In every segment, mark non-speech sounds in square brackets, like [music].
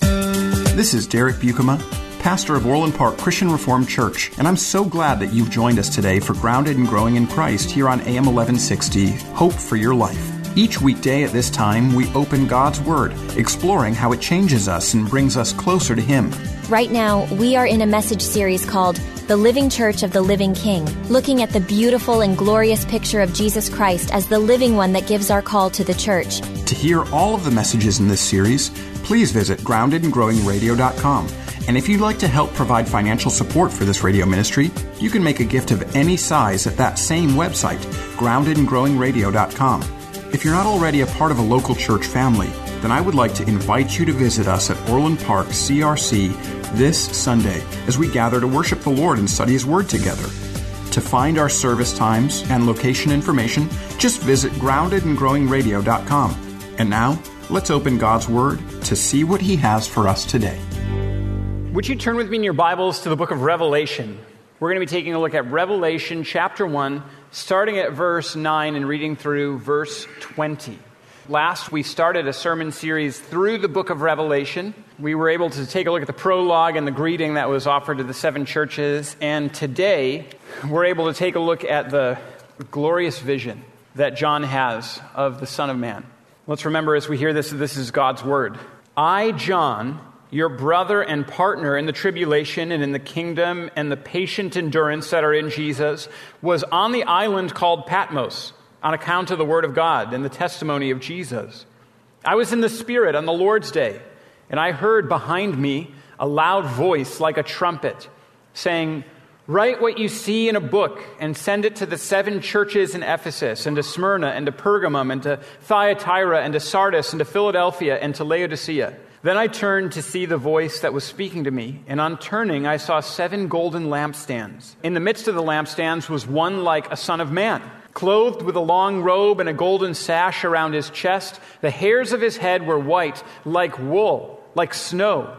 This is Derek Buikema, pastor of Orland Park Christian Reformed Church, and I'm so glad that you've joined us today for Grounded and Growing in Christ here on AM 1160, Hope for Your Life. Each weekday at this time, we open God's Word, exploring how it changes us and brings us closer to Him. Right now, we are in a message series called The Living Church of the Living King, looking at the beautiful and glorious picture of Jesus Christ as the living one that gives our call to the church. To hear all of the messages in this series, please visit groundedandgrowingradio.com. And if you'd like to help provide financial support for this radio ministry, you can make a gift of any size at that same website, groundedandgrowingradio.com. If you're not already a part of a local church family, then I would like to invite you to visit us at Orland Park CRC this Sunday as we gather to worship the Lord and study His Word together. To find our service times and location information, just visit groundedandgrowingradio.com. And now, let's open God's Word to see what He has for us today. Would you turn with me in your Bibles to the book of Revelation? We're going to be taking a look at Revelation chapter 1, starting at verse 9 and reading through verse 20. Last, we started a sermon series through the book of Revelation. We were able to take a look at the prologue and the greeting that was offered to the seven churches. And today, we're able to take a look at the glorious vision that John has of the Son of Man. Let's remember as we hear this, this is God's word. I, John, your brother and partner in the tribulation and in the kingdom and the patient endurance that are in Jesus, was on the island called Patmos on account of the word of God and the testimony of Jesus. I was in the Spirit on the Lord's day, and I heard behind me a loud voice like a trumpet saying, Write what you see in a book and send it to the seven churches in Ephesus, and to Smyrna, and to Pergamum, and to Thyatira, and to Sardis, and to Philadelphia, and to Laodicea. Then I turned to see the voice that was speaking to me, and on turning, I saw seven golden lampstands. In the midst of the lampstands was one like a son of man, clothed with a long robe and a golden sash around his chest. The hairs of his head were white, like wool, like snow.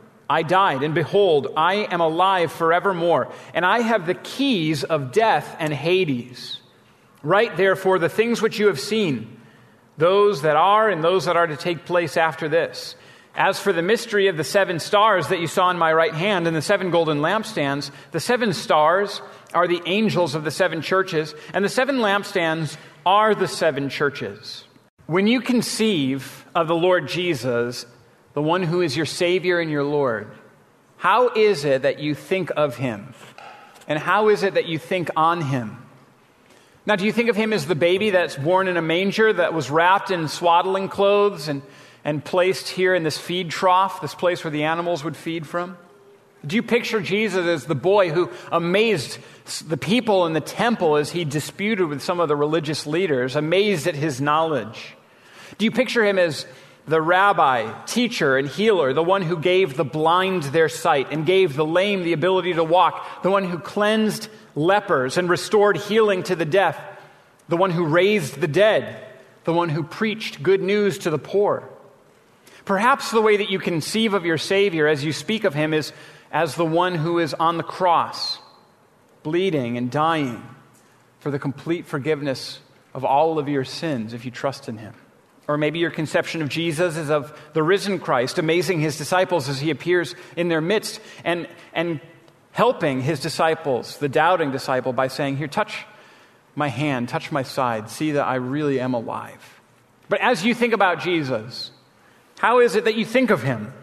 I died, and behold, I am alive forevermore, and I have the keys of death and Hades. Write therefore the things which you have seen those that are and those that are to take place after this. As for the mystery of the seven stars that you saw in my right hand and the seven golden lampstands, the seven stars are the angels of the seven churches, and the seven lampstands are the seven churches. When you conceive of the Lord Jesus, the one who is your Savior and your Lord, how is it that you think of him? And how is it that you think on him? Now, do you think of him as the baby that's born in a manger that was wrapped in swaddling clothes and, and placed here in this feed trough, this place where the animals would feed from? Do you picture Jesus as the boy who amazed the people in the temple as he disputed with some of the religious leaders, amazed at his knowledge? Do you picture him as the rabbi, teacher, and healer, the one who gave the blind their sight and gave the lame the ability to walk, the one who cleansed lepers and restored healing to the deaf, the one who raised the dead, the one who preached good news to the poor. Perhaps the way that you conceive of your Savior as you speak of him is as the one who is on the cross, bleeding and dying for the complete forgiveness of all of your sins if you trust in him. Or maybe your conception of Jesus is of the risen Christ, amazing his disciples as he appears in their midst and, and helping his disciples, the doubting disciple, by saying, Here, touch my hand, touch my side, see that I really am alive. But as you think about Jesus, how is it that you think of him?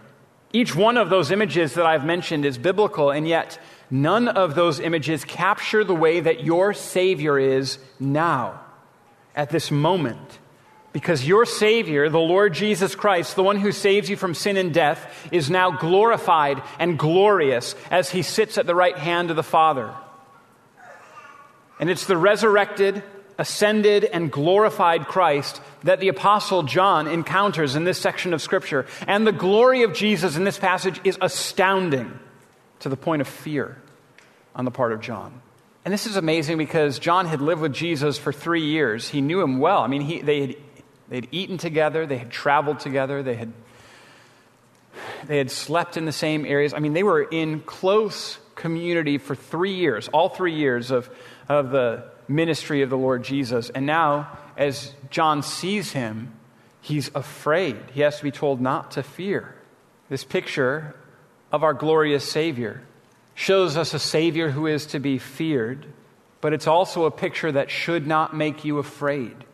Each one of those images that I've mentioned is biblical, and yet none of those images capture the way that your Savior is now, at this moment. Because your Savior, the Lord Jesus Christ, the one who saves you from sin and death, is now glorified and glorious as he sits at the right hand of the Father. And it's the resurrected, ascended, and glorified Christ that the Apostle John encounters in this section of Scripture. And the glory of Jesus in this passage is astounding to the point of fear on the part of John. And this is amazing because John had lived with Jesus for three years. He knew him well. I mean, he, they, had, they had eaten together, they had traveled together, they had, they had slept in the same areas. I mean, they were in close community for three years, all three years of, of the ministry of the Lord Jesus. And now, as John sees him, he's afraid. He has to be told not to fear. This picture of our glorious Savior shows us a Savior who is to be feared, but it's also a picture that should not make you afraid.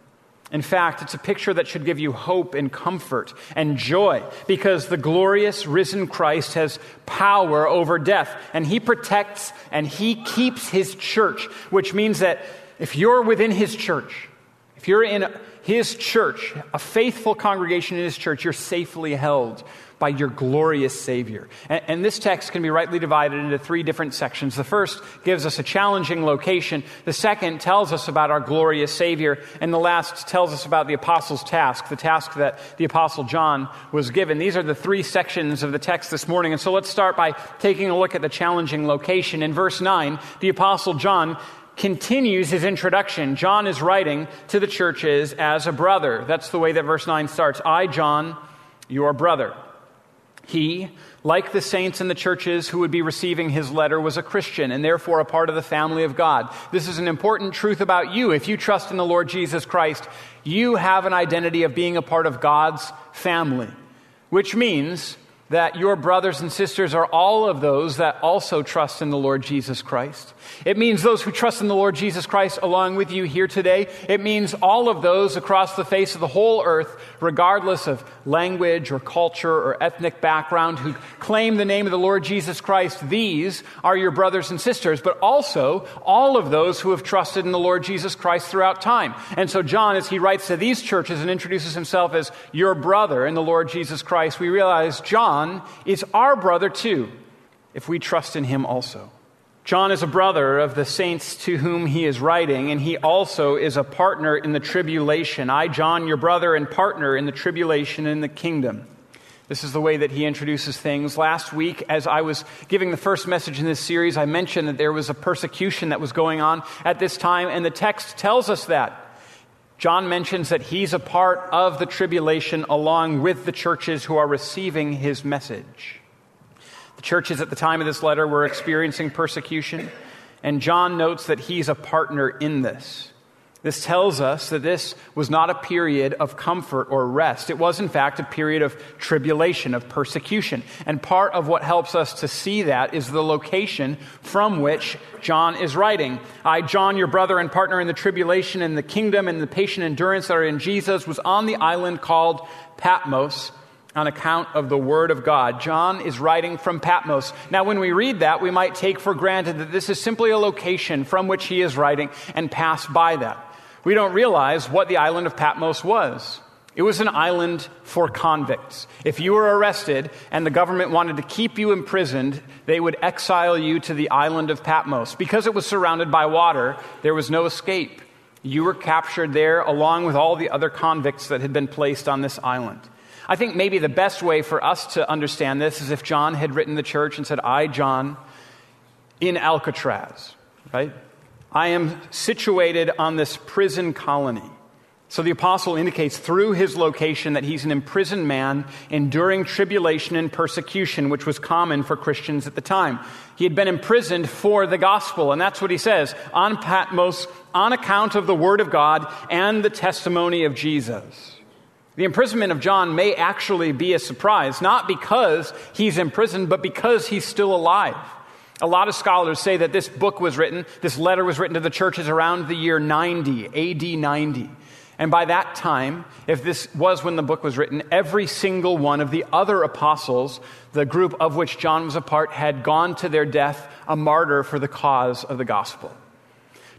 In fact, it's a picture that should give you hope and comfort and joy because the glorious risen Christ has power over death and he protects and he keeps his church, which means that if you're within his church, if you're in his church, a faithful congregation in his church, you're safely held by your glorious Savior. And, and, this text can be rightly divided into three different sections. The first gives us a challenging location, the second tells us about our glorious Savior, and the last tells us about the apostles' task, the task that the apostle John was given. These are the three sections of the text this morning. And so let's start by taking a look at the challenging location. In verse 9, the apostle John continues his introduction. John is writing to the churches as a brother. That's the way that verse 9 starts. I, John, your brother. He, like the saints in the churches who would be receiving his letter, was a Christian and therefore a part of the family of God. This is an important truth about you. If you trust in the Lord Jesus Christ, you have an identity of being a part of God's family, which means that your brothers and sisters are all of those that also trust in the Lord Jesus Christ. It means those who trust in the Lord Jesus Christ along with you here today. It means all of those across the face of the whole earth, regardless of language or culture or ethnic background, who claim the name of the Lord Jesus Christ. These are your brothers and sisters, but also all of those who have trusted in the Lord Jesus Christ throughout time. And so, John, as he writes to these churches and introduces himself as your brother in the Lord Jesus Christ, we realize John is our brother too, if we trust in him also. John is a brother of the saints to whom he is writing, and he also is a partner in the tribulation. I, John, your brother and partner in the tribulation in the kingdom. This is the way that he introduces things. Last week, as I was giving the first message in this series, I mentioned that there was a persecution that was going on at this time, and the text tells us that. John mentions that he's a part of the tribulation along with the churches who are receiving his message The churches at the time of this letter were experiencing persecution, and John notes that he's a partner in this. This tells us that this was not a period of comfort or rest. It was, in fact, a period of tribulation, of persecution. And part of what helps us to see that is the location from which John is writing. I, John, your brother and partner in the tribulation and the kingdom and the patient endurance that are in Jesus, was on the island called Patmos on account of the Word of God. John is writing from Patmos. Now, when we read that, we might take for granted that this is simply a location from which he is writing and pass by that. We don't realize what the island of Patmos was. It was an island for convicts. If you were arrested and the government wanted to keep you imprisoned, they would exile you to the island of Patmos. Because it was surrounded by water, there was no escape. You were captured there along with all the other convicts that had been placed on this island. I think maybe the best way for us to understand this is if John had written the church and said, I, John, in Alcatraz, right? I am situated on this prison colony. So the apostle indicates through his location that he's an imprisoned man enduring tribulation and persecution, which was common for Christians at the time. He had been imprisoned for the gospel, and that's what he says on Patmos on account of the word of God and the testimony of Jesus. The imprisonment of John may actually be a surprise, not because he's imprisoned, but because he's still alive. A lot of scholars say that this book was written, this letter was written to the churches around the year 90, AD 90. And by that time, if this was when the book was written, every single one of the other apostles, the group of which John was a part, had gone to their death a martyr for the cause of the gospel.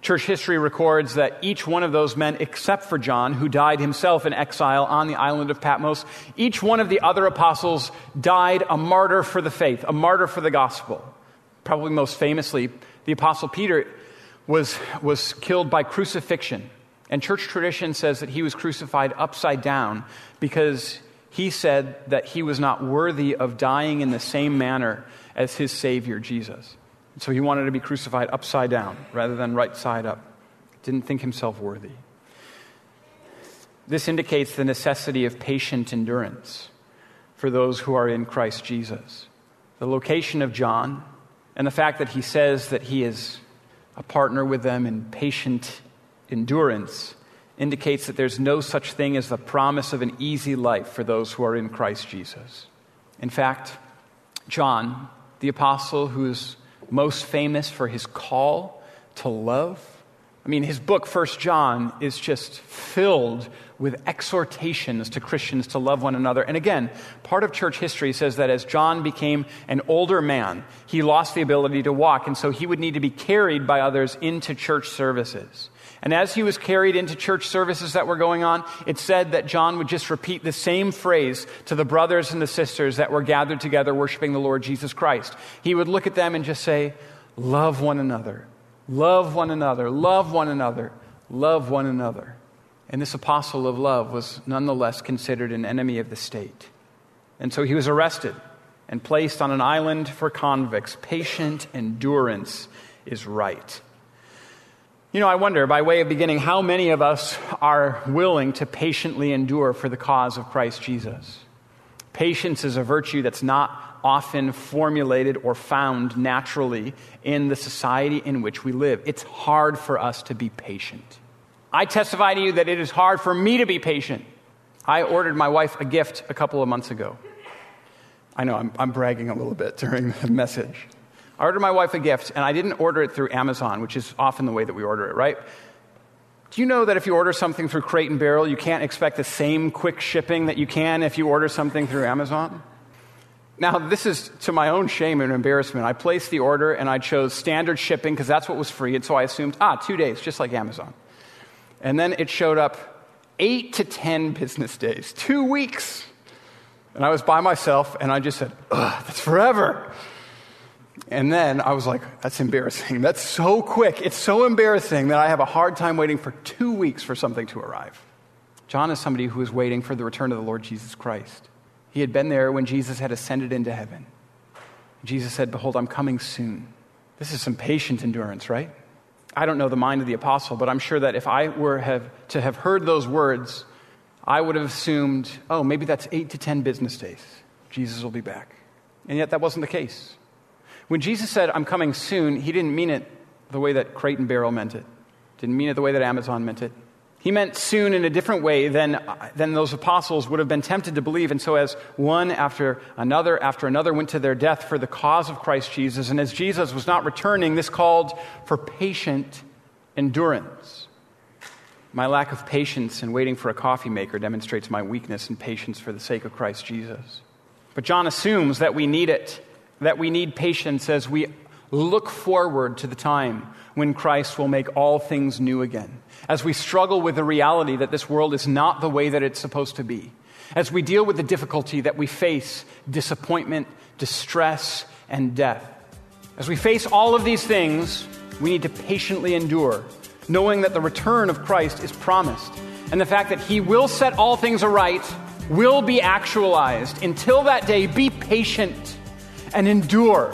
Church history records that each one of those men, except for John, who died himself in exile on the island of Patmos, each one of the other apostles died a martyr for the faith, a martyr for the gospel. Probably most famously, the apostle Peter was, was killed by crucifixion. And church tradition says that he was crucified upside down because he said that he was not worthy of dying in the same manner as his Savior, Jesus. So he wanted to be crucified upside down rather than right side up. Didn't think himself worthy. This indicates the necessity of patient endurance for those who are in Christ Jesus. The location of John and the fact that he says that he is a partner with them in patient endurance indicates that there's no such thing as the promise of an easy life for those who are in Christ Jesus. In fact, John, the apostle who is most famous for his call to love, I mean, his book, First John, is just filled with exhortations to Christians to love one another. And again, part of church history says that as John became an older man, he lost the ability to walk, and so he would need to be carried by others into church services. And as he was carried into church services that were going on, it said that John would just repeat the same phrase to the brothers and the sisters that were gathered together worshiping the Lord Jesus Christ. He would look at them and just say, Love one another, love one another, love one another, love one another. And this apostle of love was nonetheless considered an enemy of the state. And so he was arrested and placed on an island for convicts. Patient endurance is right. You know, I wonder, by way of beginning, how many of us are willing to patiently endure for the cause of Christ Jesus? Patience is a virtue that's not often formulated or found naturally in the society in which we live. It's hard for us to be patient. I testify to you that it is hard for me to be patient. I ordered my wife a gift a couple of months ago. I know I'm, I'm bragging a little bit during the message. I ordered my wife a gift, and I didn't order it through Amazon, which is often the way that we order it, right? Do you know that if you order something through Crate and Barrel, you can't expect the same quick shipping that you can if you order something through Amazon? Now, this is to my own shame and embarrassment. I placed the order and I chose standard shipping because that's what was free, and so I assumed, ah, two days, just like Amazon. And then it showed up eight to ten business days, two weeks. And I was by myself, and I just said, ugh, that's forever. And then I was like, that's embarrassing. That's so quick. It's so embarrassing that I have a hard time waiting for two weeks for something to arrive. John is somebody who is waiting for the return of the Lord Jesus Christ. He had been there when Jesus had ascended into heaven. Jesus said, Behold, I'm coming soon. This is some patient endurance, right? I don't know the mind of the apostle, but I'm sure that if I were have, to have heard those words, I would have assumed, oh, maybe that's eight to ten business days. Jesus will be back. And yet that wasn't the case. When Jesus said, I'm coming soon, he didn't mean it the way that Crate and Barrel meant it, didn't mean it the way that Amazon meant it. He meant soon in a different way than, than those apostles would have been tempted to believe. And so, as one after another after another went to their death for the cause of Christ Jesus, and as Jesus was not returning, this called for patient endurance. My lack of patience in waiting for a coffee maker demonstrates my weakness in patience for the sake of Christ Jesus. But John assumes that we need it that we need patience as we look forward to the time when Christ will make all things new again. As we struggle with the reality that this world is not the way that it's supposed to be. As we deal with the difficulty that we face disappointment, distress, and death. As we face all of these things, we need to patiently endure, knowing that the return of Christ is promised and the fact that He will set all things aright will be actualized. Until that day, be patient and endure.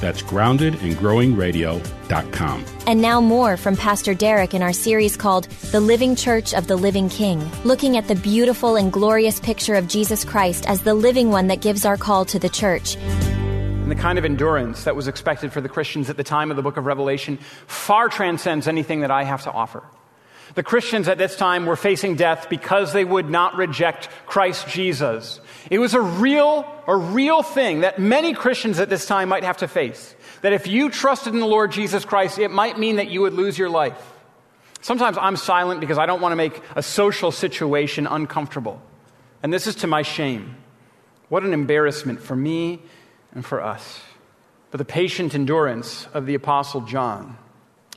That's groundedandgrowingradio.com. And now more from Pastor Derek in our series called The Living Church of the Living King, looking at the beautiful and glorious picture of Jesus Christ as the living one that gives our call to the church. And the kind of endurance that was expected for the Christians at the time of the book of Revelation far transcends anything that I have to offer. The Christians at this time were facing death because they would not reject Christ Jesus. It was a real, a real thing that many Christians at this time might have to face. That if you trusted in the Lord Jesus Christ, it might mean that you would lose your life. Sometimes I'm silent because I don't want to make a social situation uncomfortable. And this is to my shame. What an embarrassment for me and for us. But the patient endurance of the Apostle John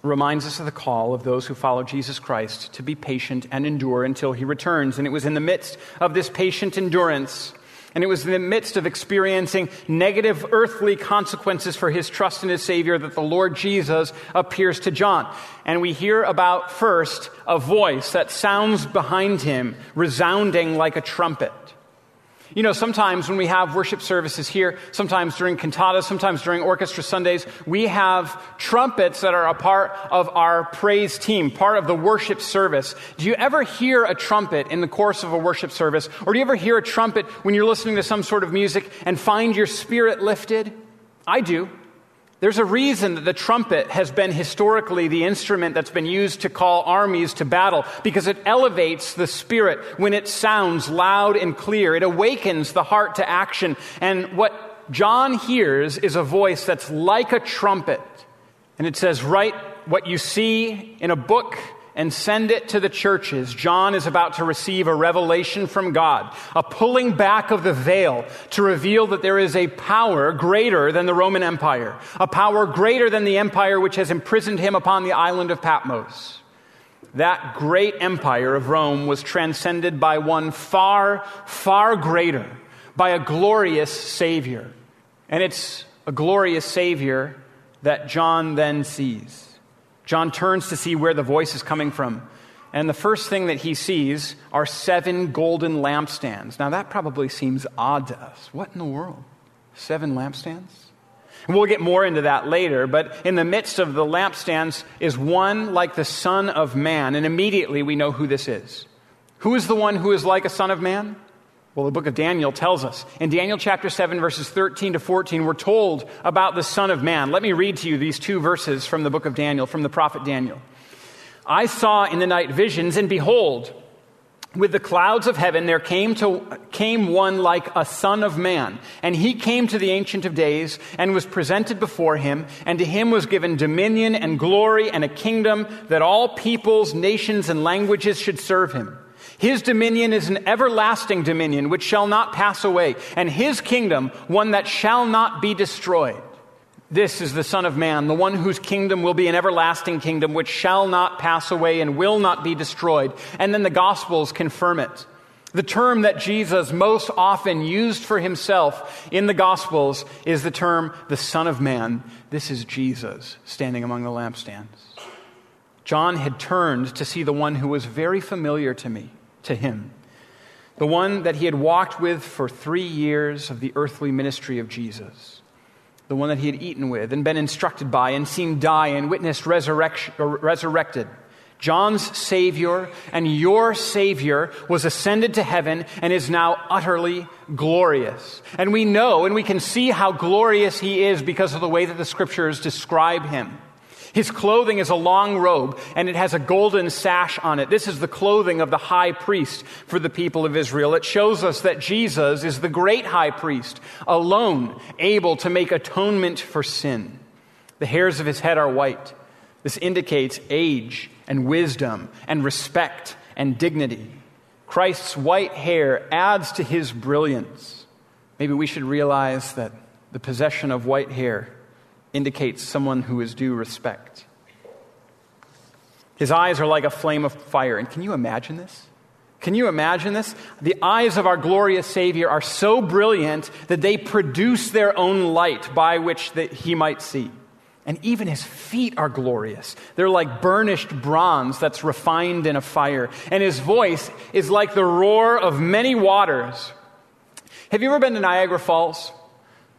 reminds us of the call of those who follow Jesus Christ to be patient and endure until he returns. And it was in the midst of this patient endurance, and it was in the midst of experiencing negative earthly consequences for his trust in his Savior that the Lord Jesus appears to John. And we hear about first a voice that sounds behind him, resounding like a trumpet. You know, sometimes when we have worship services here, sometimes during cantatas, sometimes during orchestra Sundays, we have trumpets that are a part of our praise team, part of the worship service. Do you ever hear a trumpet in the course of a worship service? Or do you ever hear a trumpet when you're listening to some sort of music and find your spirit lifted? I do. There's a reason that the trumpet has been historically the instrument that's been used to call armies to battle because it elevates the spirit when it sounds loud and clear. It awakens the heart to action. And what John hears is a voice that's like a trumpet. And it says, Write what you see in a book and send it to the churches. John is about to receive a revelation from God, a pulling back of the veil to reveal that there is a power greater than the Roman Empire, a power greater than the empire which has imprisoned him upon the island of Patmos. That great empire of Rome was transcended by one far, far greater, by a glorious Savior. And it's a glorious Savior that John then sees. John turns to see where the voice is coming from. And the first thing that he sees are seven golden lampstands. Now, that probably seems odd to us. What in the world? Seven lampstands? And we'll get more into that later, but in the midst of the lampstands is one like the Son of Man. And immediately we know who this is. Who is the one who is like a Son of Man? Well, the book of Daniel tells us. In Daniel chapter 7, verses 13 to 14, we're told about the Son of Man. Let me read to you these two verses from the book of Daniel, from the prophet Daniel. I saw in the night visions, and behold, with the clouds of heaven there came, to, came one like a son of man. And he came to the Ancient of Days and was presented before him, and to him was given dominion and glory and a kingdom that all peoples, nations, and languages should serve him. His dominion is an everlasting dominion which shall not pass away, and his kingdom one that shall not be destroyed. This is the Son of Man, the one whose kingdom will be an everlasting kingdom which shall not pass away and will not be destroyed. And then the Gospels confirm it. The term that Jesus most often used for himself in the Gospels is the term the Son of Man. This is Jesus standing among the lampstands. John had turned to see the one who was very familiar to me to him. The one that he had walked with for three years of the earthly ministry of Jesus. The one that he had eaten with and been instructed by and seen die and witnessed uh, resurrected. John's Savior and your Savior was ascended to heaven and is now utterly glorious. And we know and we can see how glorious he is because of the way that the scriptures describe him. His clothing is a long robe, and it has a golden sash on it. This is the clothing of the high priest for the people of Israel. It shows us that Jesus is the great high priest, alone able to make atonement for sin. The hairs of his head are white. This indicates age and wisdom and respect and dignity. Christ's white hair adds to his brilliance. Maybe we should realize that the possession of white hair indicates someone who is due respect. His eyes are like a flame of fire. And can you imagine this? Can you imagine this? The eyes of our glorious Savior are so brilliant that they produce their own light by which he might see. And even his feet are glorious. They're like burnished bronze that's refined in a fire. And his voice is like the roar of many waters. Have you ever been to Niagara Falls?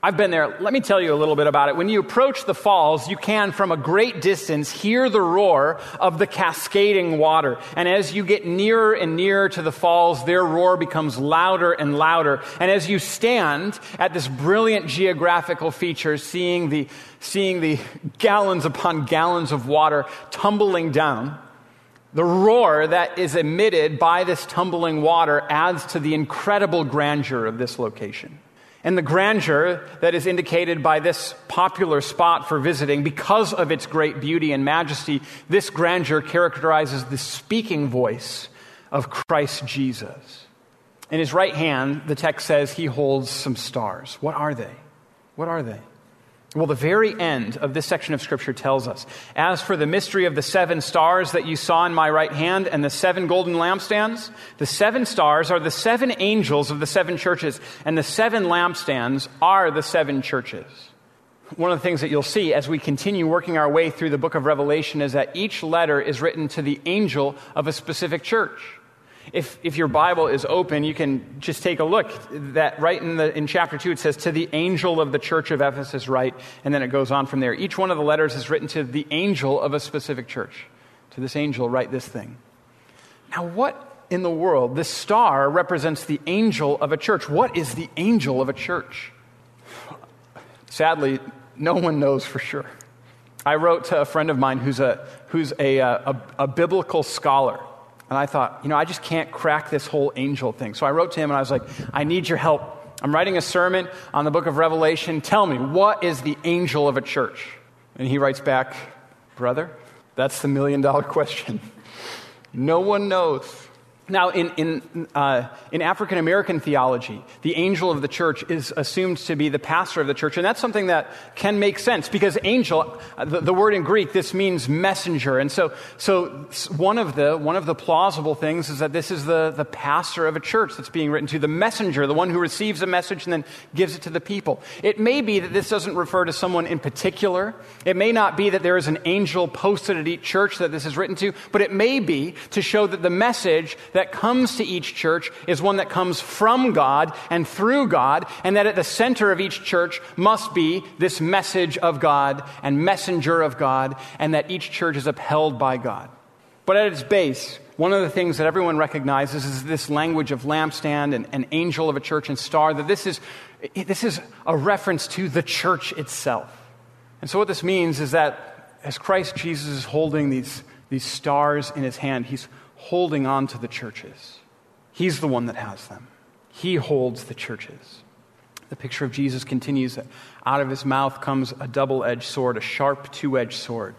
I've been there. Let me tell you a little bit about it. When you approach the falls, you can, from a great distance, hear the roar of the cascading water. And as you get nearer and nearer to the falls, their roar becomes louder and louder. And as you stand at this brilliant geographical feature, seeing the, seeing the gallons upon gallons of water tumbling down, the roar that is emitted by this tumbling water adds to the incredible grandeur of this location. And the grandeur that is indicated by this popular spot for visiting, because of its great beauty and majesty, this grandeur characterizes the speaking voice of Christ Jesus. In his right hand, the text says he holds some stars. What are they? What are they? Well, the very end of this section of Scripture tells us As for the mystery of the seven stars that you saw in my right hand and the seven golden lampstands, the seven stars are the seven angels of the seven churches, and the seven lampstands are the seven churches. One of the things that you'll see as we continue working our way through the book of Revelation is that each letter is written to the angel of a specific church. If, if your Bible is open, you can just take a look. That right in, the, in chapter 2, it says, To the angel of the church of Ephesus, write. And then it goes on from there. Each one of the letters is written to the angel of a specific church. To this angel, write this thing. Now, what in the world? This star represents the angel of a church. What is the angel of a church? Sadly, no one knows for sure. I wrote to a friend of mine who's a, who's a, uh, a, a biblical scholar. And I thought, you know, I just can't crack this whole angel thing. So I wrote to him and I was like, I need your help. I'm writing a sermon on the book of Revelation. Tell me, what is the angel of a church? And he writes back, Brother, that's the million dollar [laughs] question. No one knows. Now, in, in, uh, in African American theology, the angel of the church is assumed to be the pastor of the church, and that's something that can make sense because angel, uh, the, the, word in Greek, this means messenger. And so, so one, of the, one of the plausible things is that this is the, the pastor of a church that's being written to, the messenger, the one who receives a message and then gives it to the people. It may be that this doesn't refer to someone in particular. It may not be that there is an angel posted at each church that this is written to, but it may be to show that the message that comes to each church is one that comes from God and through God, and that at the center of each church must be this message of God and messenger of God, and that each church is upheld by God. But at its base, one of the things that everyone recognizes is this language of lampstand and, and angel of a church and star, that this is, this is a reference to the church itself. And so, what this means is that as Christ Jesus is holding these, these stars in his hand, he's holding on to the churches. He's the one that has them. He holds the churches. The picture of Jesus continues out of his mouth comes a double edged sword, a sharp two edged sword.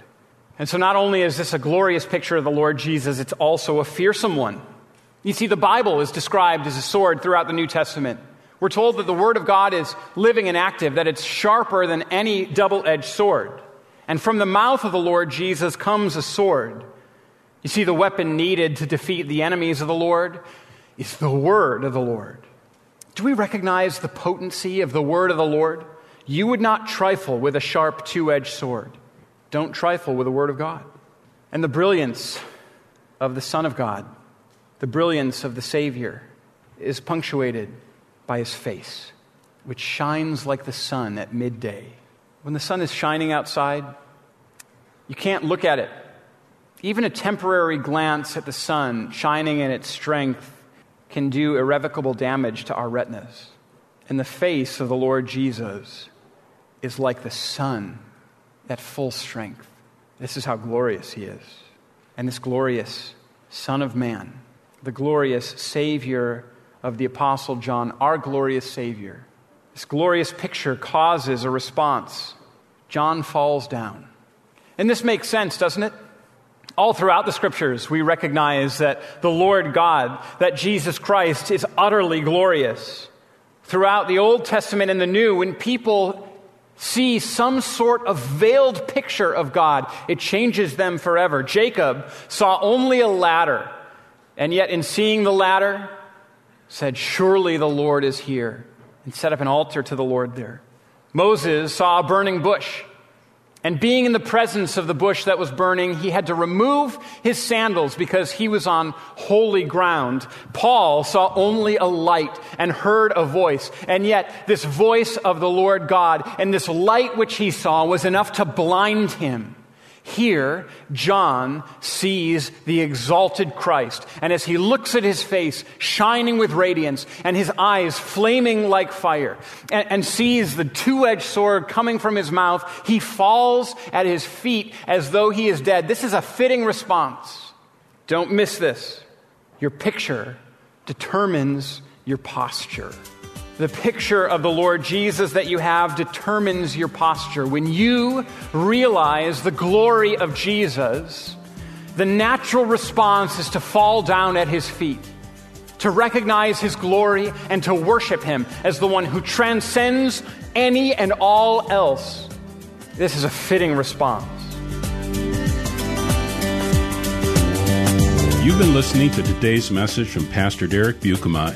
And so, not only is this a glorious picture of the Lord Jesus, it's also a fearsome one. You see, the Bible is described as a sword throughout the New Testament. We're told that the Word of God is living and active, that it's sharper than any double edged sword. And from the mouth of the Lord Jesus comes a sword you see, the weapon needed to defeat the enemies of the Lord is the word of the Lord. Do we recognize the potency of the word of the Lord? You would not trifle with a sharp two edged sword. Don't trifle with the word of God. And the brilliance of the Son of God, the brilliance of the Savior, is punctuated by his face, which shines like the sun at midday. When the sun is shining outside, you can't look at it even a temporary glance at the sun shining in its strength can do irrevocable damage to our retinas. And the face of the Lord Jesus is like the sun at full strength. This is how glorious he is. And this glorious Son of Man, the glorious Savior of the Apostle John, our glorious Savior, this glorious picture causes a response. John falls down. And this makes sense, doesn't it? All throughout the scriptures, we recognize that the Lord God, that Jesus Christ is utterly glorious. Throughout the Old Testament and the New, when people see some sort of veiled picture of God, it changes them forever. Jacob saw only a ladder, and yet in seeing the ladder, said, Surely the Lord is here, and set up an altar to the Lord there. Moses saw a burning bush And being in the presence of the bush that was burning, he had to remove his sandals because he was on holy ground. Paul saw only a light and heard a voice. And yet, this voice of the Lord God and this light which he saw was enough to blind him. Here, John sees the exalted Christ, and as he looks at his face shining with radiance and his eyes flaming like fire, and, and sees the two edged sword coming from his mouth, he falls at his feet as though he is dead. This is a fitting response. Don't miss this. Your picture determines your posture. The picture of the Lord Jesus that you have determines your posture. When you realize the glory of Jesus, the natural response is to fall down at his feet, to recognize his glory, and to worship him as the one who transcends any and all else. This is a fitting response. You've been listening to today's message from Pastor Derek Buikema